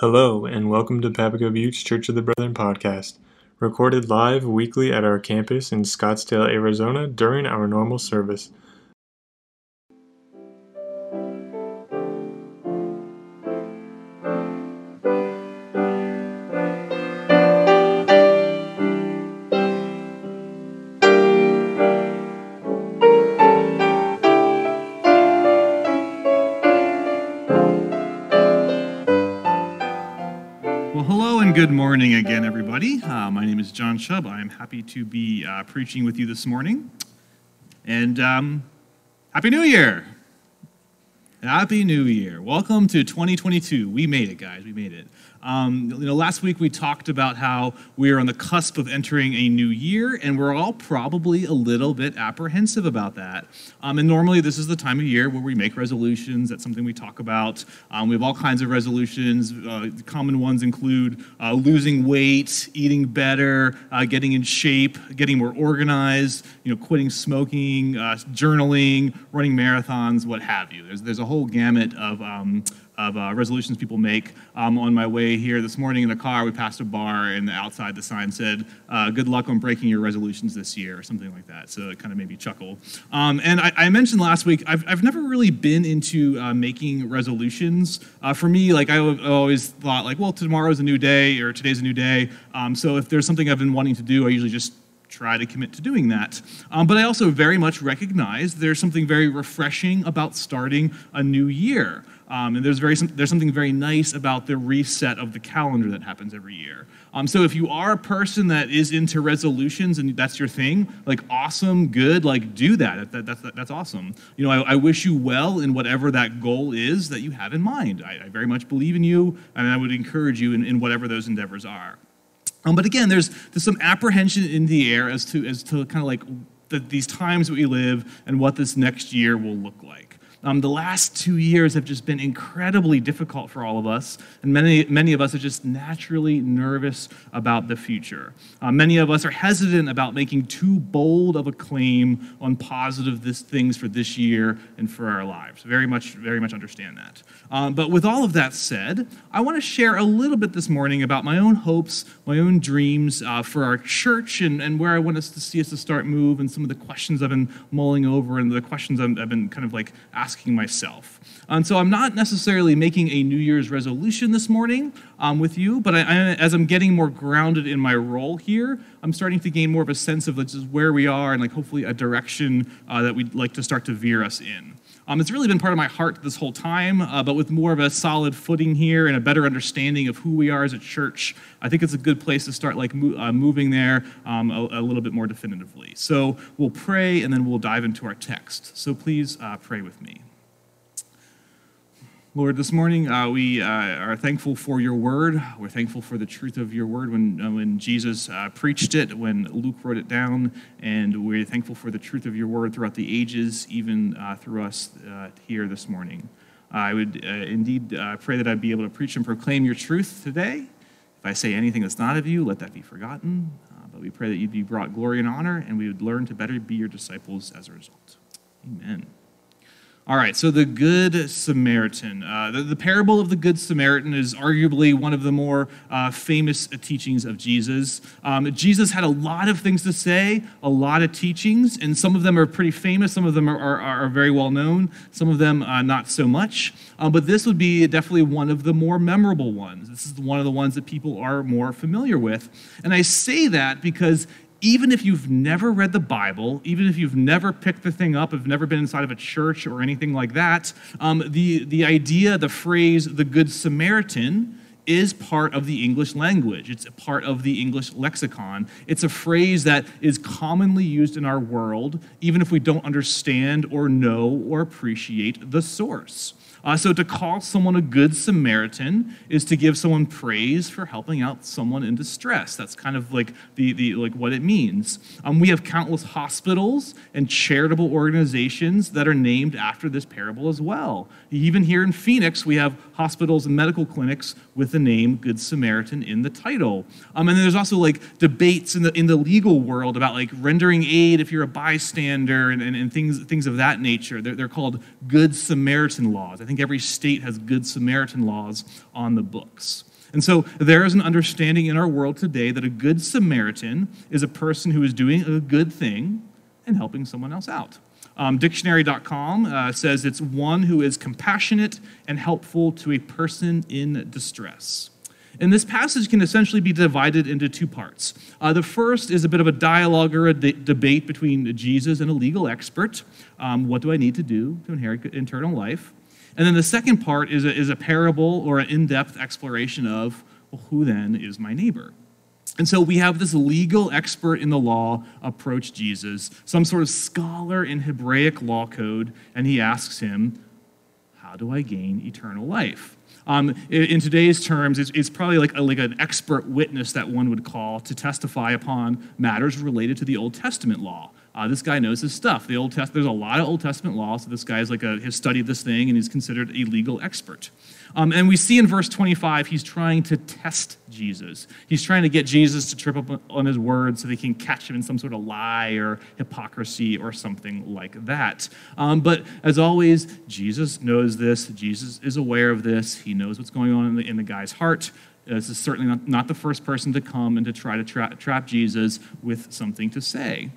Hello, and welcome to Papago Buttes Church of the Brethren podcast, recorded live weekly at our campus in Scottsdale, Arizona during our normal service. Uh, my name is John Chubb. I am happy to be uh, preaching with you this morning. And um, Happy New Year! Happy New Year. Welcome to 2022. We made it, guys. We made it. Um, you know, last week we talked about how we are on the cusp of entering a new year, and we're all probably a little bit apprehensive about that. Um, and normally, this is the time of year where we make resolutions. That's something we talk about. Um, we have all kinds of resolutions. Uh, common ones include uh, losing weight, eating better, uh, getting in shape, getting more organized, you know, quitting smoking, uh, journaling, running marathons, what have you. There's, there's a whole gamut of um, of uh, resolutions people make. Um, on my way here this morning in the car, we passed a bar, and outside the sign said, uh, "Good luck on breaking your resolutions this year," or something like that. So it kind of made me chuckle. Um, and I, I, mentioned last week, I've, I've never really been into uh, making resolutions. Uh, for me, like I always thought, like, well, tomorrow's a new day, or today's a new day. Um, so if there's something I've been wanting to do, I usually just try to commit to doing that. Um, but I also very much recognize there's something very refreshing about starting a new year. Um, and there's, very, there's something very nice about the reset of the calendar that happens every year. Um, so if you are a person that is into resolutions and that's your thing, like awesome, good, like do that. that, that, that that's awesome. You know, I, I, wish you well in whatever that goal is that you have in mind. I, I very much believe in you, and I would encourage you in, in whatever those endeavors are. Um, but again, there's, there's some apprehension in the air as to, as to kind of like the, these times that we live and what this next year will look like. Um, the last two years have just been incredibly difficult for all of us, and many, many of us are just naturally nervous about the future. Uh, many of us are hesitant about making too bold of a claim on positive this, things for this year and for our lives. Very much, very much understand that. Um, but with all of that said, I want to share a little bit this morning about my own hopes, my own dreams uh, for our church, and, and where I want us to see us to start move, and some of the questions I've been mulling over, and the questions I've, I've been kind of like asking asking myself. And so I'm not necessarily making a New Year's resolution this morning um, with you, but I, I, as I'm getting more grounded in my role here, I'm starting to gain more of a sense of like, just where we are and like hopefully a direction uh, that we'd like to start to veer us in. Um, it's really been part of my heart this whole time, uh, but with more of a solid footing here and a better understanding of who we are as a church, I think it's a good place to start like mo- uh, moving there um, a, a, little bit more definitively. So we'll pray and then we'll dive into our text. So please uh, pray with me. Lord, this morning uh, we uh, are thankful for your word. We're thankful for the truth of your word when, uh, when Jesus uh, preached it, when Luke wrote it down, and we're thankful for the truth of your word throughout the ages, even uh, through us uh, here this morning. I would indeed pray that I'd be able to preach and proclaim your truth today. If I say anything that's not of you, let that be forgotten. but we pray that you'd be brought glory and honor, and we would learn to better be your disciples as a result. Amen. All right, so the Good Samaritan. Uh, the, the, parable of the Good Samaritan is arguably one of the more uh, famous teachings of Jesus. Um, Jesus had a lot of things to say, a lot of teachings, and some of them are pretty famous, some of them are, are, are very well known, some of them uh, not so much. Uh, but this would be definitely one of the more memorable ones. This is one of the ones that people are more familiar with. And I say that because even if you've never read the Bible, even if you've never picked the thing up, have never been inside of a church or anything like that, um, the, the idea, the phrase, the Good Samaritan, is part of the English language. It's a part of the English lexicon. It's a phrase that is commonly used in our world, even if we don't understand or know or appreciate the source. Uh, so to call someone a good Samaritan is to give someone praise for helping out someone in distress. That's kind of like the, the like what it means. Um, we have countless hospitals and charitable organizations that are named after this parable as well. Even here in Phoenix, we have hospitals and medical clinics with the name Good Samaritan in the title. Um, and then there's also like debates in the in the legal world about like rendering aid if you're a bystander and, and, and things things of that nature. They're, they're called Good Samaritan laws. I think every state has Good Samaritan laws on the books. And so there is an understanding in our world today that a Good Samaritan is a person who is doing a good thing and helping someone else out. Um, dictionary.com uh, says it's one who is compassionate and helpful to a person in distress. And this passage can essentially be divided into two parts. Uh, the first is a bit of a dialogue or a de- debate between Jesus and a legal expert. Um, what do I need to do to inherit eternal life? And then the second part is a, is a parable or an in depth exploration of well, who then is my neighbor? And so we have this legal expert in the law approach Jesus, some sort of scholar in Hebraic law code, and he asks him, How do I gain eternal life? Um, in today's terms, it's, it's probably like, a, like an expert witness that one would call to testify upon matters related to the Old Testament law. Uh, this guy knows his stuff. The Old Test- there's a lot of Old Testament law, so this guy's like a, has studied this thing and he's considered a legal expert. Um, and we see in verse 25, he's trying to test Jesus. He's trying to get Jesus to trip up on his word so they can catch him in some sort of lie or hypocrisy or something like that. Um, but as always, Jesus knows this. Jesus is aware of this. He knows what's going on in the, in the guy's heart. This is certainly not, not the first person to come and to try to tra- trap Jesus with something to say.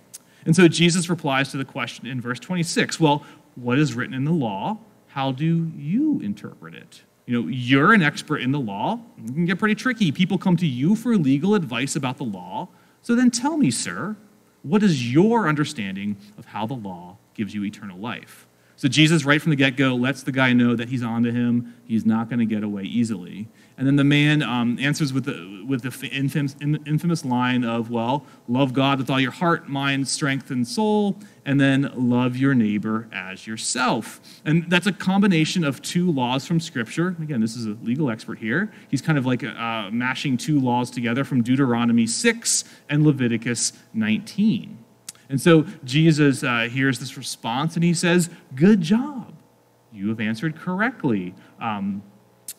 And so Jesus replies to the question in verse 26 Well, what is written in the law? How do you interpret it? You know, you're an expert in the law. It can get pretty tricky. People come to you for legal advice about the law. So then tell me, sir, what is your understanding of how the law gives you eternal life? So Jesus, right from the get go, lets the guy know that he's onto him. He's not going to get away easily. And then the man um, answers with the, with the infamous, infamous line of, well, love God with all your heart, mind, strength, and soul, and then love your neighbor as yourself. And that's a combination of two laws from Scripture. Again, this is a legal expert here. He's kind of like uh, mashing two laws together from Deuteronomy 6 and Leviticus 19. And so Jesus uh, hears this response and he says, Good job. You have answered correctly. Um,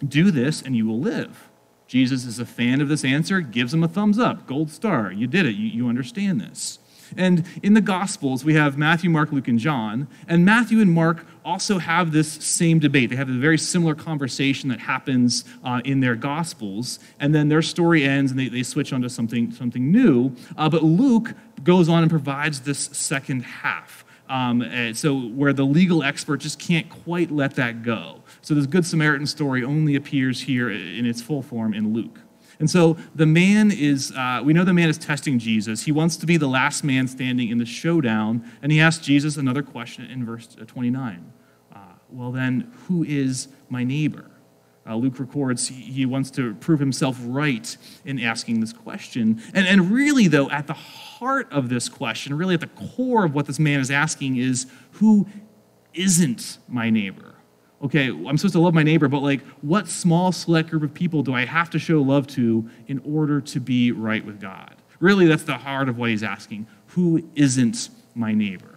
do this and you will live. Jesus is a fan of this answer, gives him a thumbs up, gold star. You did it, you, you understand this. And in the Gospels, we have Matthew, Mark, Luke, and John. And Matthew and Mark also have this same debate. They have a very similar conversation that happens uh, in their Gospels. And then their story ends and they, they switch onto something, something new. Uh, but Luke goes on and provides this second half. Um, so, where the legal expert just can't quite let that go. So this Good Samaritan story only appears here in its full form in Luke. And so the man is, uh, we know the man is testing Jesus. He wants to be the last man standing in the showdown, and he asks Jesus another question in verse uh, 29. Uh, well, then, who is my neighbor? Uh, Luke records he, he, wants to prove himself right in asking this question. And, and really, though, at the heart of this question, really at the core of what this man is asking, is who isn't my neighbor? Okay, I'm supposed to love my neighbor, but like, what small select group of people do I have to show love to in order to be right with God? Really, that's the heart of what he's asking. Who isn't my neighbor?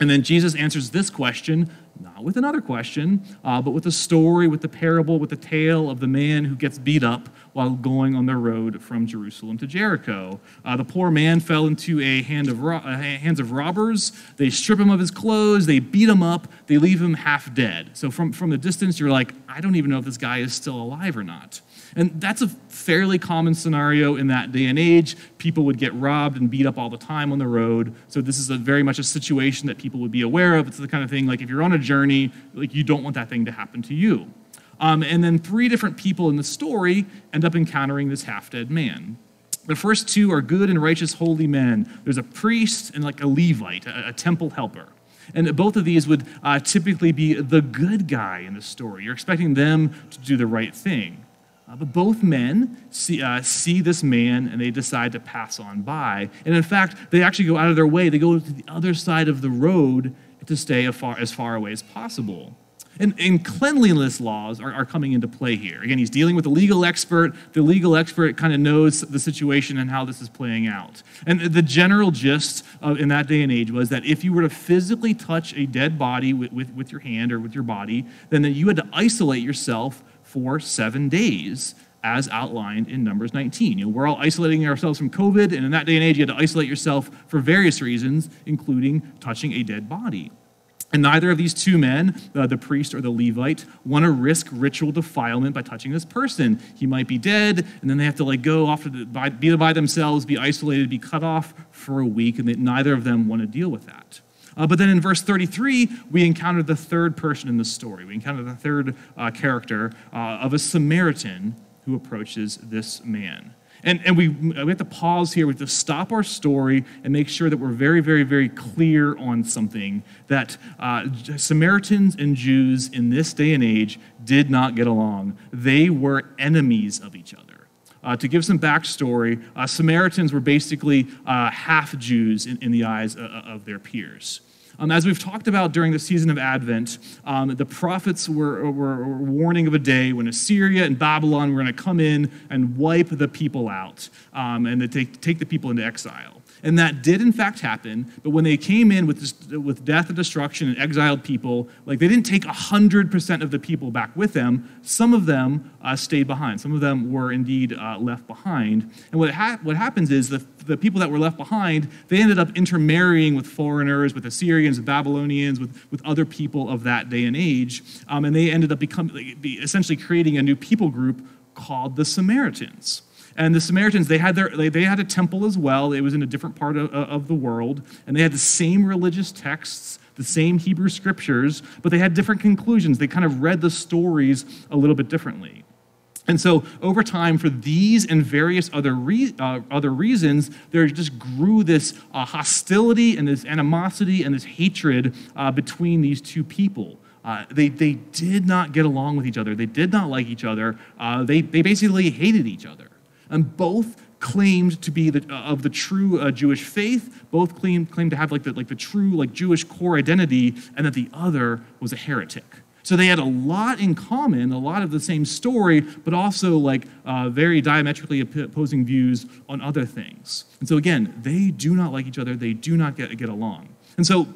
And then Jesus answers this question not with another question, uh, but with a story, with the parable, with the tale of the man who gets beat up while going on the road from Jerusalem to Jericho. Uh, the poor man fell into a hand of ro- uh, hands of robbers. They strip him of his clothes, they beat him up, they leave him half dead. So from, from the distance, you're like, I don't even know if this guy is still alive or not. And that's a fairly common scenario in that day and age. People would get robbed and beat up all the time on the road. So this is a very much a situation that people would be aware of. It's the kind of thing like if you're on a journey, like you don't want that thing to happen to you. Um, and then three different people in the story end up encountering this half-dead man. The first two are good and righteous holy men. There's a priest and like a Levite, a, a temple helper. And both of these would uh, typically be the good guy in the story. You're expecting them to do the right thing. Uh, but both men see, uh, see this man and they decide to pass on by. And in fact, they actually go out of their way. They go to the other side of the road to stay as far, as far away as possible. And, and cleanliness laws are, are, coming into play here. Again, he's dealing with a legal expert. The legal expert kind of knows the situation and how this is playing out. And the general gist of, in that day and age was that if you were to physically touch a dead body with, with, with your hand or with your body, then that you had to isolate yourself for seven days, as outlined in Numbers 19. You know, we're all isolating ourselves from COVID, and in that day and age, you had to isolate yourself for various reasons, including touching a dead body. And neither of these two men, uh, the priest or the Levite, want to risk ritual defilement by touching this person. He might be dead, and then they have to like go off to the, by, be by themselves, be isolated, be cut off for a week, and they, neither of them want to deal with that. Uh, but then in verse 33, we encounter the third person in the story. We encounter the third uh, character uh, of a Samaritan who approaches this man. And, and we, we have to pause here. We have to stop our story and make sure that we're very, very, very clear on something that uh, Samaritans and Jews in this day and age did not get along. They were enemies of each other. Uh, to give some backstory, uh, Samaritans were basically uh, half Jews in, in the eyes of, uh, of their peers. Um, as we've talked about during the season of Advent, um, the prophets were, were, warning of a day when Assyria and Babylon were going to come in and wipe the people out um, and take, take the people into exile. And that did, in fact, happen. But when they came in with, this, with death and destruction and exiled people, like they didn't take 100% of the people back with them. Some of them uh, stayed behind. Some of them were indeed uh, left behind. And what, ha- what happens is the, the people that were left behind, they ended up intermarrying with foreigners, with Assyrians, with Babylonians, with, with other people of that day and age. Um, and they ended up becoming, essentially creating a new people group called the Samaritans. And the Samaritans, they had, their, they, they had a temple as well. It was in a different part of, of the world. And they had the same religious texts, the same Hebrew scriptures, but they had different conclusions. They kind of read the stories a little bit differently. And so, over time, for these and various other, re- uh, other reasons, there just grew this uh, hostility and this animosity and this hatred uh, between these two people. Uh, they, they did not get along with each other. They did not like each other. Uh, they, they basically hated each other. And both claimed to be the, uh, of the true uh, Jewish faith. Both claimed, claimed to have like the, like the true like Jewish core identity, and that the other was a heretic. So they had a lot in common, a lot of the same story, but also like uh, very diametrically opposing views on other things. And so again, they do not like each other. They do not get, get along. And so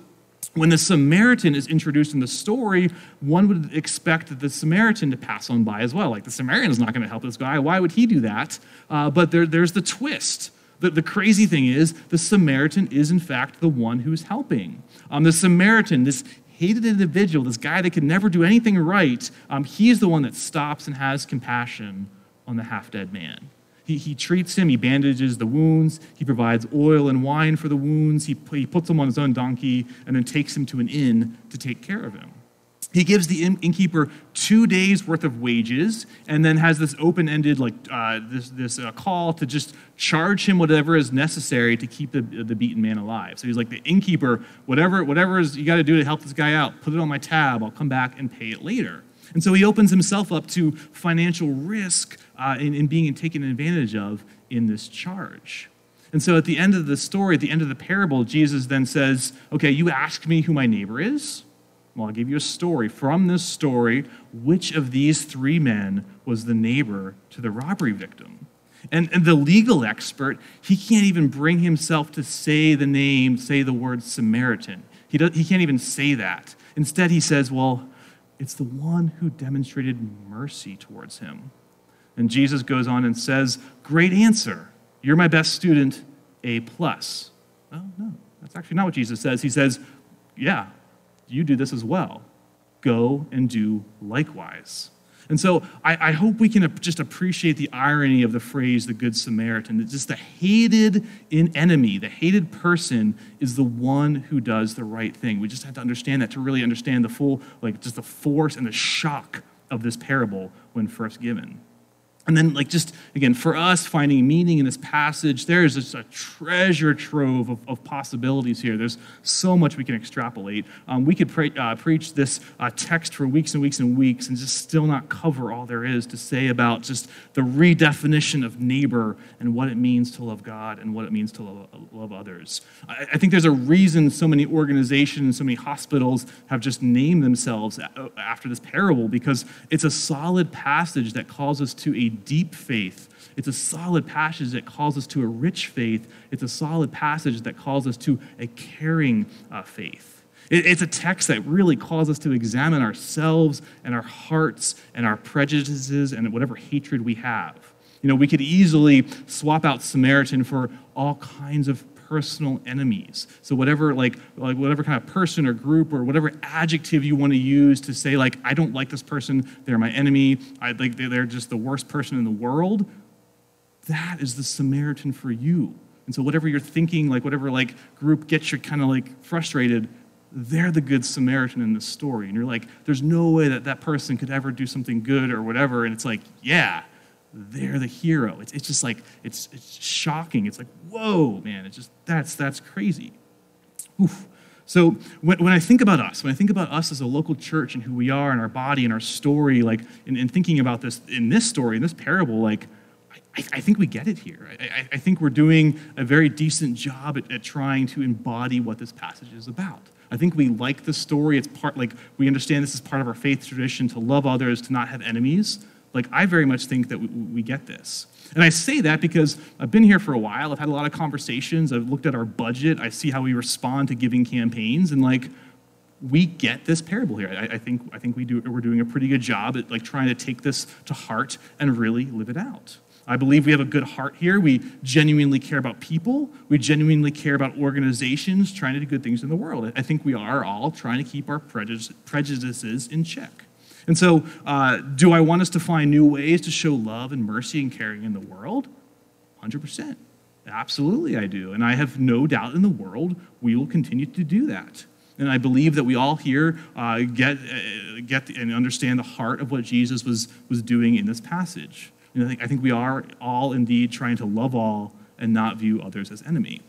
when the Samaritan is introduced in the story, one would expect the Samaritan to pass on by as well. Like, the Samaritan is not going to help this guy. Why would he do that? Uh, but there, there's the twist. The, the, crazy thing is, the Samaritan is, in fact, the one who's helping. Um, the Samaritan, this hated individual, this guy that could never do anything right, um, he is the one that stops and has compassion on the half dead man. He, he treats him, he bandages the wounds, he provides oil and wine for the wounds, he, he puts him on his own donkey, and then takes him to an inn to take care of him. He gives the innkeeper two days worth of wages, and then has this open-ended like uh, this this uh, call to just charge him whatever is necessary to keep the, the beaten man alive. So he's like the innkeeper, whatever whatever is you got to do to help this guy out, put it on my tab. I'll come back and pay it later. And so he opens himself up to financial risk uh, in, in being taken advantage of in this charge. And so at the end of the story, at the end of the parable, Jesus then says, Okay, you ask me who my neighbor is? Well, I'll give you a story. From this story, which of these three men was the neighbor to the robbery victim? And, and the legal expert, he can't even bring himself to say the name, say the word Samaritan. He, does, he can't even say that. Instead, he says, Well, it's the one who demonstrated mercy towards him. And Jesus goes on and says, Great answer. You're my best student, A plus. Oh, no, that's actually not what Jesus says. He says, Yeah, you do this as well. Go and do likewise. And so I, I, hope we can just appreciate the irony of the phrase the Good Samaritan. That just the hated enemy, the hated person is the one who does the right thing. We just have to understand that to really understand the full, like just the force and the shock of this parable when first given. And then, like, just again, for us finding meaning in this passage, there is just a treasure trove of, of possibilities here. There's so much we can extrapolate. Um, we could uh, preach this uh, text for weeks and weeks and weeks and just still not cover all there is to say about just the redefinition of neighbor and what it means to love God and what it means to love, love others. I, I, think there's a reason so many organizations, so many hospitals have just named themselves after this parable because it's a solid passage that calls us to a deep faith. It's a solid passage that calls us to a rich faith. It's a solid passage that calls us to a caring uh, faith. It, it's a text that really calls us to examine ourselves and our hearts and our prejudices and whatever hatred we have. You know, we could easily swap out Samaritan for all kinds of personal enemies. So whatever like, like whatever kind of person or group or whatever adjective you want to use to say like I don't like this person, they're my enemy, I like they're just the worst person in the world, that is the Samaritan for you. And so whatever you're thinking, like whatever like group gets you kind of like frustrated, they're the good Samaritan in this story. And you're like, there's no way that that person could ever do something good or whatever. And it's like, yeah, they're the hero. It's, it's just like, it's, it's shocking. It's like, whoa, man, it's just, that's, that's crazy. Oof. So when, when I think about us, when I think about us as a local church and who we are and our body and our story, like, in, in thinking about this in this story, in this parable, like, I, I think we get it here. I, I, think we're doing a very decent job at, at trying to embody what this passage is about. I think we like the story. It's part, like, we understand this is part of our faith tradition to love others, to not have enemies. Like, I very much think that we, we get this. And I say that because I've been here for a while. I've had a lot of conversations. I've looked at our budget. I see how we respond to giving campaigns. And, like, we get this parable here. I, I, think, I think we do, we're doing a pretty good job at like trying to take this to heart and really live it out. I believe we have a good heart here. We genuinely care about people. We genuinely care about organizations trying to do good things in the world. I think we are all trying to keep our prejudices in check. And so, uh, do I want us to find new ways to show love and mercy and caring in the world? 100%. Absolutely, I do. And I have no doubt in the world we will continue to do that. And I believe that we all here uh, get, uh, get and understand the heart of what Jesus was, was doing in this passage. And I think, I think we are all indeed trying to love all and not view others as enemy.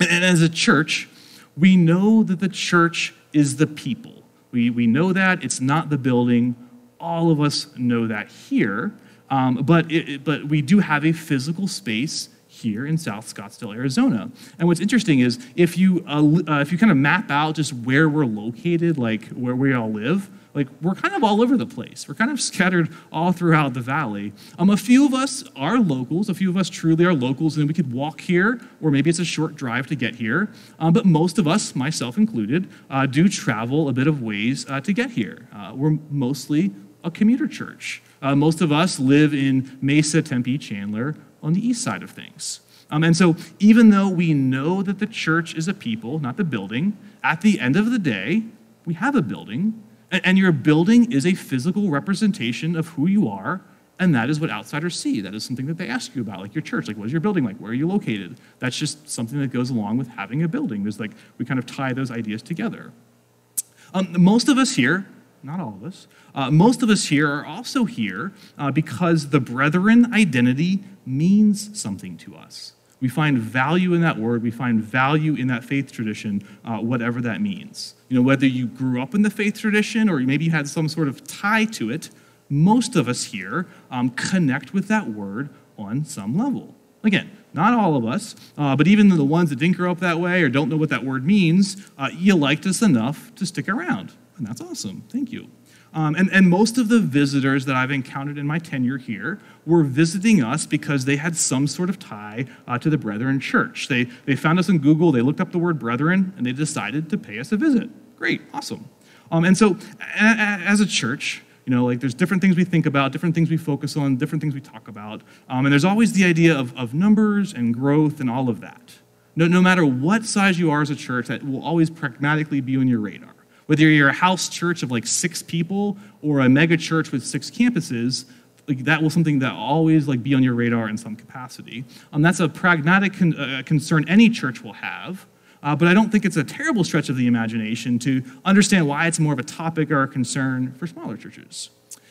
And, and as a church, we know that the church is the people. We, we know that. It's not the building. All of us know that here. Um, but, it, but we do have a physical space here in South Scottsdale, Arizona. And what's interesting is if you, uh, uh, if you kind of map out just where we're located, like where we all live, like we're kind of all over the place. We're kind of scattered all throughout the valley. Um, a few of us are locals. A few of us truly are locals, and we could walk here, or maybe it's a short drive to get here. Um, but most of us, myself included, uh, do travel a bit of ways uh, to get here. Uh, we're mostly a commuter church. Uh, most of us live in Mesa, Tempe, Chandler on the east side of things. Um, and so, even though we know that the church is a people, not the building, at the end of the day, we have a building and your building is a physical representation of who you are, and that is what outsiders see. That is something that they ask you about, like your church. Like, what is your building like? Where are you located? That's just something that goes along with having a building. There's like, we kind of tie those ideas together. Um, most of us here, not all of us, uh, most of us here are also here uh, because the brethren identity means something to us. We find value in that word. We find value in that faith tradition, uh, whatever that means. You know, whether you grew up in the faith tradition or maybe you had some sort of tie to it, most of us here um, connect with that word on some level. Again, not all of us, uh, but even the ones that didn't grow up that way or don't know what that word means, uh, you liked us enough to stick around. And that's awesome. Thank you. Um, and, and most of the visitors that I've encountered in my tenure here were visiting us because they had some sort of tie uh, to the Brethren Church. They, they found us on Google, they looked up the word Brethren, and they decided to pay us a visit. Great, awesome. Um, and so, as a church, you know, like there's different things we think about, different things we focus on, different things we talk about. Um, and there's always the idea of, of numbers and growth and all of that. No, no matter what size you are as a church, that will always pragmatically be on your radar. Whether you're a house church of like six people or a mega church with six campuses, like that will something that always like be on your radar in some capacity. Um, that's a pragmatic con- uh, concern any church will have. Uh, but I don't think it's a terrible stretch of the imagination to understand why it's more of a topic or a concern for smaller churches.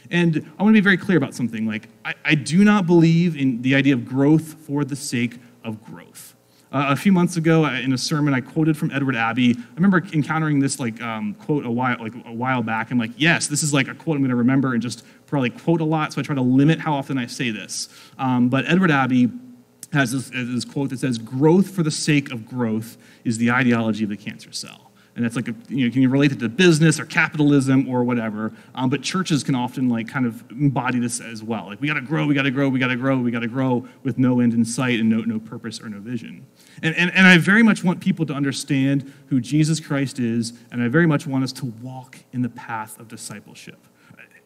And I want to be very clear about something. Like, I, I do not believe in the idea of growth for the sake of growth. Uh, a few months ago, in a sermon, I quoted from Edward Abbey. I remember encountering this like um, quote a while like a while back. I'm like, yes, this is like a quote I'm going to remember and just probably quote a lot. So I try to limit how often I say this. Um, but Edward Abbey has this, this quote that says, "Growth for the sake of growth is the ideology of the cancer cell." and that's like a, you know can you relate it to business or capitalism or whatever? Um, but churches can often like kind of embody this as well. Like we got to grow we got to grow we got to grow we got to grow with no end in sight and no, no purpose or no vision. And, and, and i very much want people to understand who jesus christ is and i very much want us to walk in the path of discipleship.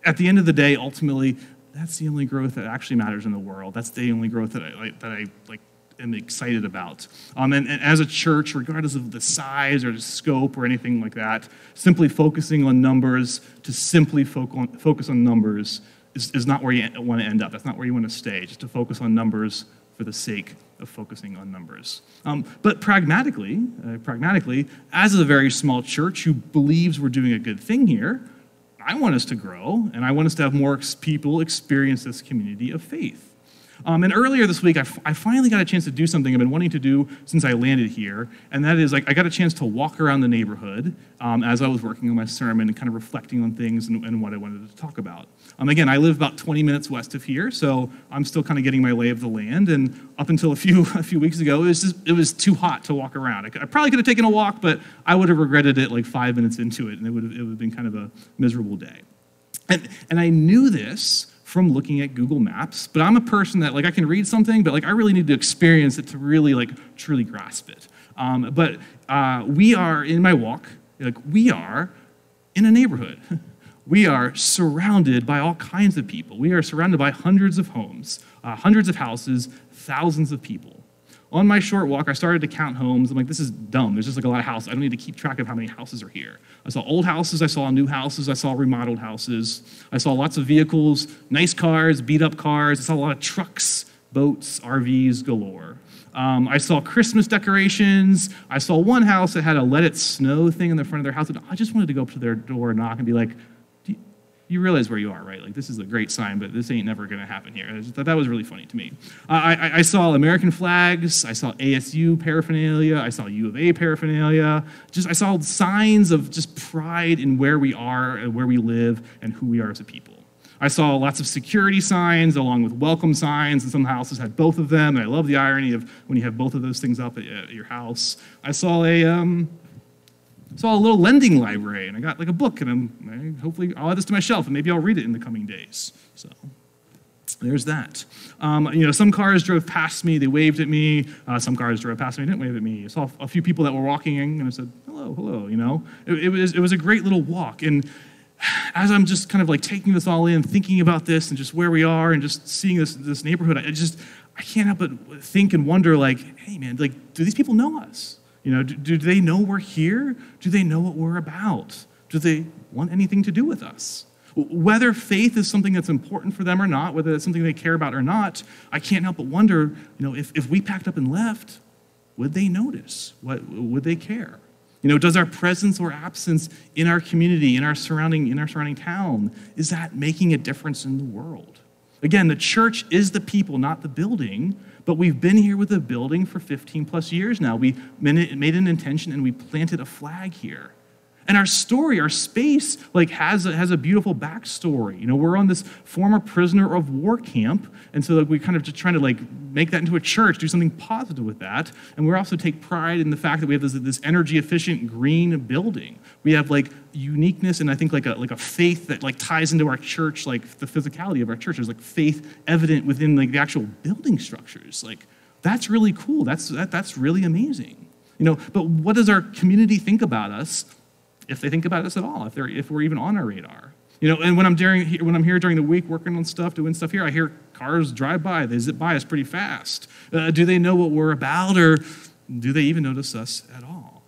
At the end of the day ultimately that's the only growth that actually matters in the world that's the only growth that i, that I like am excited about. Um, and, and, as a church, regardless of the size or the scope or anything like that, simply focusing on numbers to simply focus on numbers is, is not where you want to end up. That's not where you want to stay, just to focus on numbers for the sake of focusing on numbers. Um, but pragmatically, uh, pragmatically, as a very small church who believes we're doing a good thing here, I want us to grow, and I want us to have more people experience this community of faith. Um, and earlier this week, I, finally got a chance to do something I've been wanting to do since I landed here, and that is like I got a chance to walk around the neighborhood um, as I was working on my sermon and kind of reflecting on things and, and what I wanted to talk about. Um, again, I live about 20 minutes west of here, so I'm still kind of getting my lay of the land. And up until a few a few weeks ago, it was just, it was too hot to walk around. I, could, I probably could have taken a walk, but I would have regretted it like five minutes into it, and it would have, it would have been kind of a miserable day. And, and I knew this from looking at Google Maps, but I'm a person that like I can read something, but like I really need to experience it to really like truly grasp it. Um, but uh, we are in my walk, like we are in a neighborhood. we are surrounded by all kinds of people. We are surrounded by hundreds of homes, uh, hundreds of houses, thousands of people. On my short walk, I started to count homes. I'm like, this is dumb. There's just like a lot of houses. I don't need to keep track of how many houses are here. I saw old houses, I saw new houses, I saw remodeled houses. I saw lots of vehicles, nice cars, beat up cars. I saw a lot of trucks, boats, RVs galore. Um, I saw Christmas decorations. I saw one house that had a let it snow thing in the front of their house. And I just wanted to go up to their door and knock and be like, you realize where you are, right? Like, this is a great sign, but this ain't never going to happen here. I thought that was really funny to me. I, I, I, saw American flags. I saw ASU paraphernalia. I saw U of A paraphernalia. Just I saw signs of just pride in where we are and where we live and who we are as a people. I saw lots of security signs along with welcome signs, and some houses had both of them. And I love the irony of when you have both of those things up at, at your house. I saw a, um, saw a little lending library, and I got like a book, and I'm hopefully I'll add this to my shelf, and maybe I'll read it in the coming days. So there's that. Um, you know, some cars drove past me, they waved at me. Uh, some cars drove past me, didn't wave at me. I saw a few people that were walking, and I said, "Hello, hello." You know, it, it was it was a great little walk, and as I'm just kind of like taking this all in, thinking about this, and just where we are, and just seeing this this neighborhood, I just I can't help but think and wonder, like, hey man, like, do these people know us? You know, do, do they know we're here? Do they know what we're about? Do they want anything to do with us? Whether faith is something that's important for them or not, whether it's something they care about or not, I can't help but wonder, you know, if, if we packed up and left, would they notice? What, would they care? You know, does our presence or absence in our community, in our surrounding, in our surrounding town, is that making a difference in the world? Again, the church is the people, not the building, but we've been here with the building for 15 plus years now. We made an intention and we planted a flag here. And our story, our space, like has a, has a beautiful backstory. You know, we're on this former prisoner of war camp, and so like, we kind of just trying to like make that into a church, do something positive with that. And we also take pride in the fact that we have this, this energy efficient green building. We have like uniqueness and I think like a like a faith that like ties into our church, like the physicality of our church. There's like faith evident within like the actual building structures. Like that's really cool. That's that, that's really amazing. You know, but what does our community think about us if they think about us at all, if, they're, if we're even on our radar. You know, and when I'm, during, when I'm here during the week working on stuff, doing stuff here, I hear cars drive by. They zip by us pretty fast. Uh, do they know what we're about, or do they even notice us at all?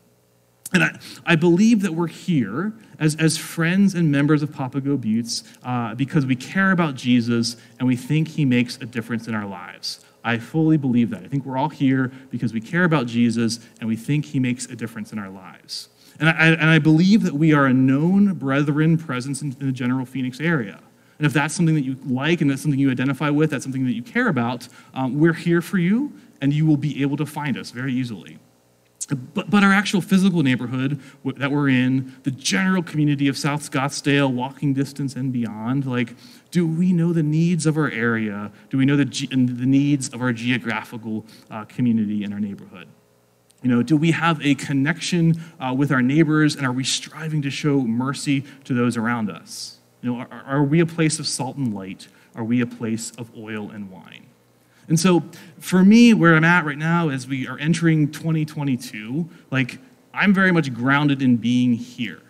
And I, I believe that we're here as, as friends and members of Papago Buttes uh, because we care about Jesus and we think he makes a difference in our lives. I fully believe that. I think we're all here because we care about Jesus and we think he makes a difference in our lives. And I, and I believe that we are a known brethren presence in, the general Phoenix area. And if that's something that you like and that's something you identify with, that's something that you care about, um, we're here for you and you will be able to find us very easily. But, but our actual physical neighborhood that we're in, the general community of South Scottsdale, walking distance and beyond, like, do we know the needs of our area? Do we know the, the needs of our geographical uh, community and our neighborhood? You know, do we have a connection uh, with our neighbors and are we striving to show mercy to those around us? You know, are, are we a place of salt and light? Are we a place of oil and wine? And so for me, where I'm at right now as we are entering 2022, like I'm very much grounded in being here.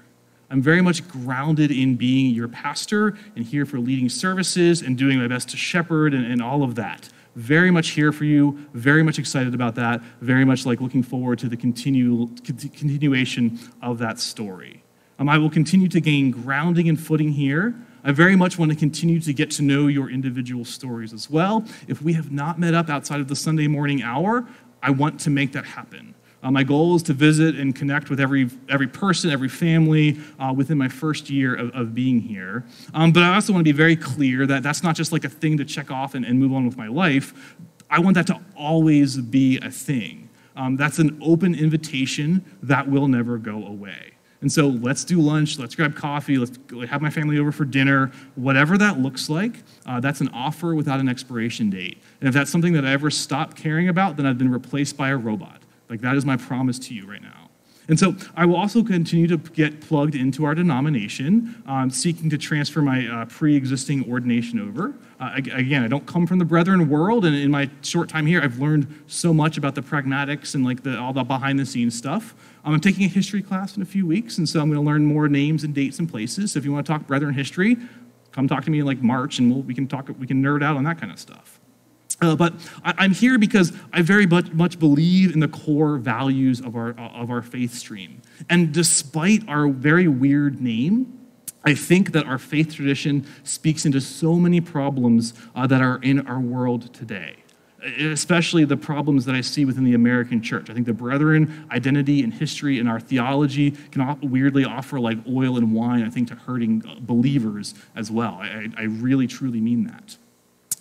I'm very much grounded in being your pastor and here for leading services and doing my best to shepherd and, and all of that. Very much here for you, very much excited about that, very much like looking forward to the continue, continuation of that story. Um, I will continue to gain grounding and footing here. I very much want to continue to get to know your individual stories as well. If we have not met up outside of the Sunday morning hour, I want to make that happen. Uh, my goal is to visit and connect with every, every person, every family uh, within my first year of, of being here. Um, but I also want to be very clear that that's not just like a thing to check off and, and move on with my life. I want that to always be a thing. Um, that's an open invitation that will never go away. And so let's do lunch, let's grab coffee, let's have my family over for dinner, whatever that looks like. Uh, that's an offer without an expiration date. And if that's something that I ever stop caring about, then I've been replaced by a robot. Like, that is my promise to you right now. And so I will also continue to get plugged into our denomination, um, seeking to transfer my uh, pre existing ordination over. Uh, again, I don't come from the brethren world, and in my short time here, I've learned so much about the pragmatics and like the, all the behind the scenes stuff. Um, I'm taking a history class in a few weeks, and so I'm going to learn more names and dates and places. So if you want to talk brethren history, come talk to me in like March, and we'll, we can talk. We can nerd out on that kind of stuff. Uh, but I, am here because I very much, much believe in the core values of our, of our faith stream. And despite our very weird name, I think that our faith tradition speaks into so many problems uh, that are in our world today, especially the problems that I see within the American church. I think the brethren identity and history and our theology can weirdly offer like oil and wine, I think, to hurting believers as well. I, I really, truly mean that.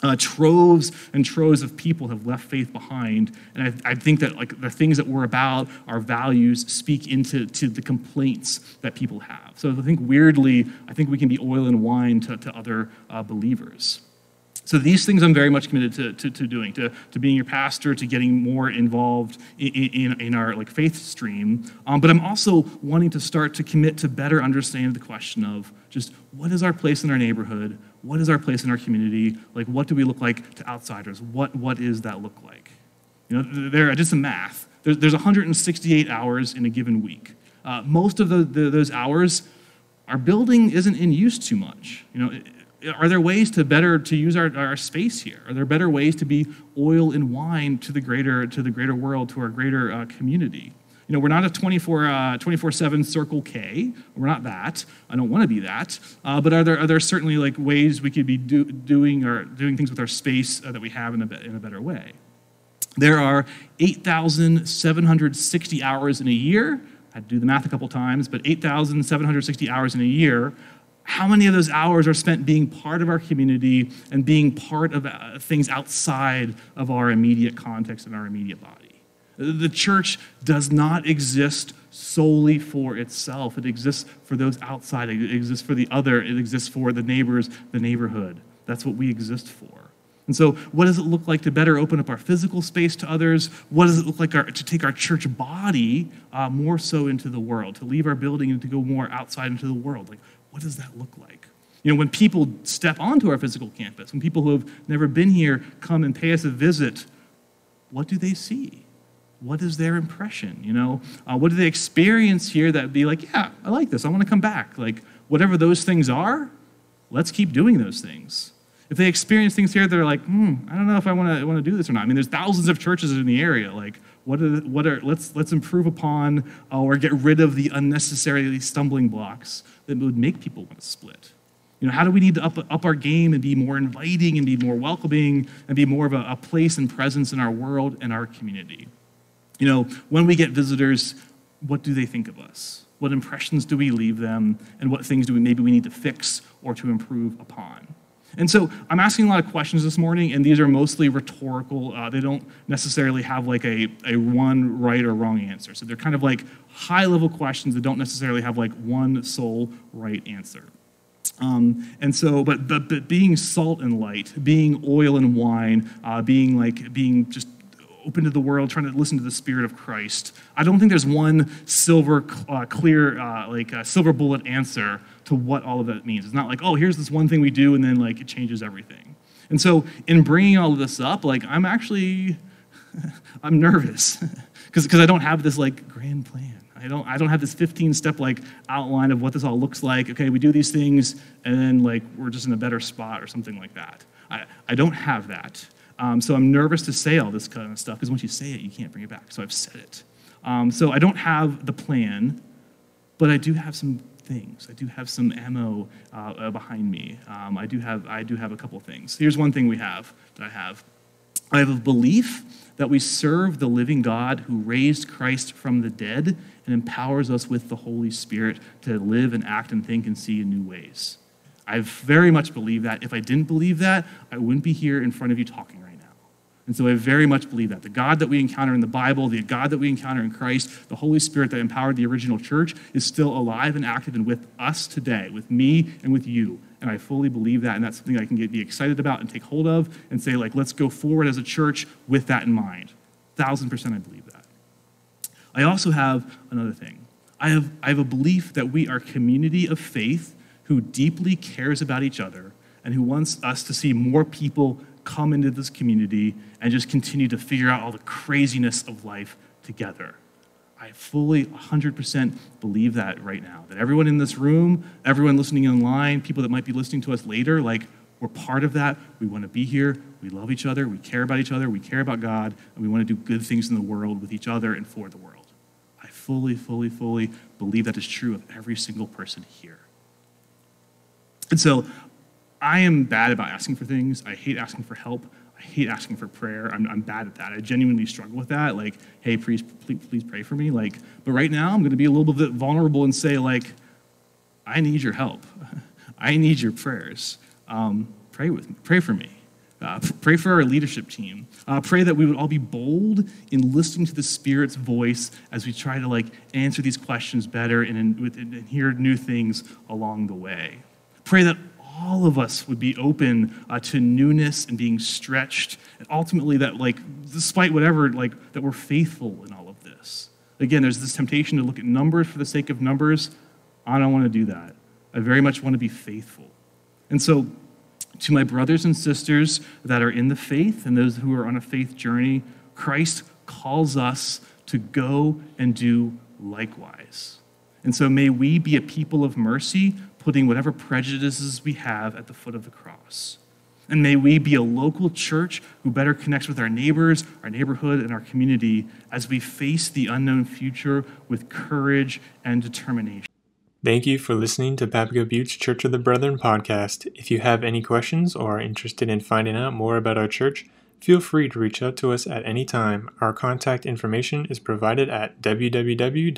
Uh, troves and troves of people have left faith behind. And I, I, think that like the things that we're about our values speak into to the complaints that people have. So i think weirdly i think we can be oil and wine to, to other uh, believers. So these things i'm very much committed to, to, to, doing to, to being your pastor to getting more involved in, in, in our like faith stream. Um, but i'm also wanting to start to commit to better understand the question of just what is our place in our neighborhood what is our place in our community? Like, what do we look like to outsiders? What, what is that look like? You know, there, I did some math. There's, there's 168 hours in a given week. Uh, most of the, the, those hours, our building isn't in use too much. You know, are there ways to better to use our, our space here? Are there better ways to be oil and wine to the greater to the greater world, to our greater uh, community? You know, we're not a 24 uh, 24 7 Circle K. We're not that. I don't want to be that. Uh, but are there, are there certainly like ways we could be do, doing or doing things with our space uh, that we have in a, in a better way? There are 8,760 hours in a year. I had to do the math a couple times, but 8,760 hours in a year how many of those hours are spent being part of our community and being part of uh, things outside of our immediate context and our immediate body? The church does not exist solely for itself. It exists for those outside, it exists for the other, it exists for the neighbors, the neighborhood. That's what we exist for. And so, what does it look like to better open up our physical space to others? What does it look like our, to take our church body uh, more so into the world, to leave our building and to go more outside into the world? Like, what does that look like? You know, when people step onto our physical campus, when people who have never been here come and pay us a visit, what do they see? What is their impression? You know, uh, what do they experience here that be like, yeah, I like this. I want to come back. Like, whatever those things are, let's keep doing those things. If they experience things here they're like, hmm, I don't know if I want to want to do this or not. I mean, there's thousands of churches in the area. Like, what are what are let's let's improve upon uh, or get rid of the unnecessary stumbling blocks that would make people want to split. You know, how do we need to up, up our game and be more inviting and be more welcoming and be more of a, a place and presence in our world and our community? You know, when we get visitors, what do they think of us? What impressions do we leave them? And what things do we maybe we need to fix or to improve upon? And so I'm asking a lot of questions this morning, and these are mostly rhetorical. Uh, they don't necessarily have like a, a one right or wrong answer. So they're kind of like high level questions that don't necessarily have like one sole right answer. Um, and so, but, but, but being salt and light, being oil and wine, uh, being like, being just open to the world, trying to listen to the Spirit of Christ. I don't think there's one silver, uh, clear, uh, like a silver bullet answer to what all of that means. It's not like, oh, here's this one thing we do, and then like it changes everything. And so, in bringing all of this up, like I'm actually, I'm nervous because because I don't have this like grand plan. I don't, I don't have this 15 step like outline of what this all looks like. Okay, we do these things, and then like we're just in a better spot or something like that. I, I don't have that. Um, so I'm nervous to say all this kind of stuff because once you say it, you can't bring it back. So I've said it. Um, so I don't have the plan, but I do have some things. I do have some ammo uh, uh, behind me. Um, I do have I do have a couple things. Here's one thing we have that I have. I have a belief that we serve the living God who raised Christ from the dead and empowers us with the Holy Spirit to live and act and think and see in new ways. I very much believe that. If I didn't believe that, I wouldn't be here in front of you talking right. And so I very much believe that. The God that we encounter in the Bible, the God that we encounter in Christ, the Holy Spirit that empowered the original church is still alive and active and with us today, with me and with you. And I fully believe that, and that's something I can get, be excited about and take hold of and say, like, let's go forward as a church with that in mind. Thousand percent, I believe that. I also have another thing. I have, I have a belief that we are a community of faith who deeply cares about each other and who wants us to see more people come into this community and just continue to figure out all the craziness of life together. I fully 100% believe that right now. That everyone in this room, everyone listening online, people that might be listening to us later, like we're part of that. We want to be here. We love each other. We care about each other. We care about God. And we want to do good things in the world with each other and for the world. I fully, fully, fully believe that is true of every single person here. And so I am bad about asking for things. I hate asking for help. I hate asking for prayer. I'm, I'm bad at that. I genuinely struggle with that. Like, hey, please, please, please pray for me. Like, but right now I'm going to be a little bit vulnerable and say, like, I need your help. I need your prayers. Um, pray with me. Pray for me. Uh, pray for our leadership team. Uh, pray that we would all be bold in listening to the Spirit's voice as we try to like answer these questions better and, and, and hear new things along the way. Pray that all of us would be open uh, to newness and being stretched, and ultimately that, like, despite whatever, like, that we're faithful in all of this. Again, there's this temptation to look at numbers for the sake of numbers. I don't want to do that. I very much want to be faithful. And so, to my brothers and sisters that are in the faith and those who are on a faith journey, Christ calls us to go and do likewise. And so, may we be a people of mercy putting whatever prejudices we have at the foot of the cross. And may we be a local church who better connects with our neighbors, our neighborhood, and our community as we face the unknown future with courage and determination. Thank you for listening to Papago Buttes Church of the Brethren podcast. If you have any questions or are interested in finding out more about our church, feel free to reach out to us at any time. Our contact information is provided at www.pbcob.org.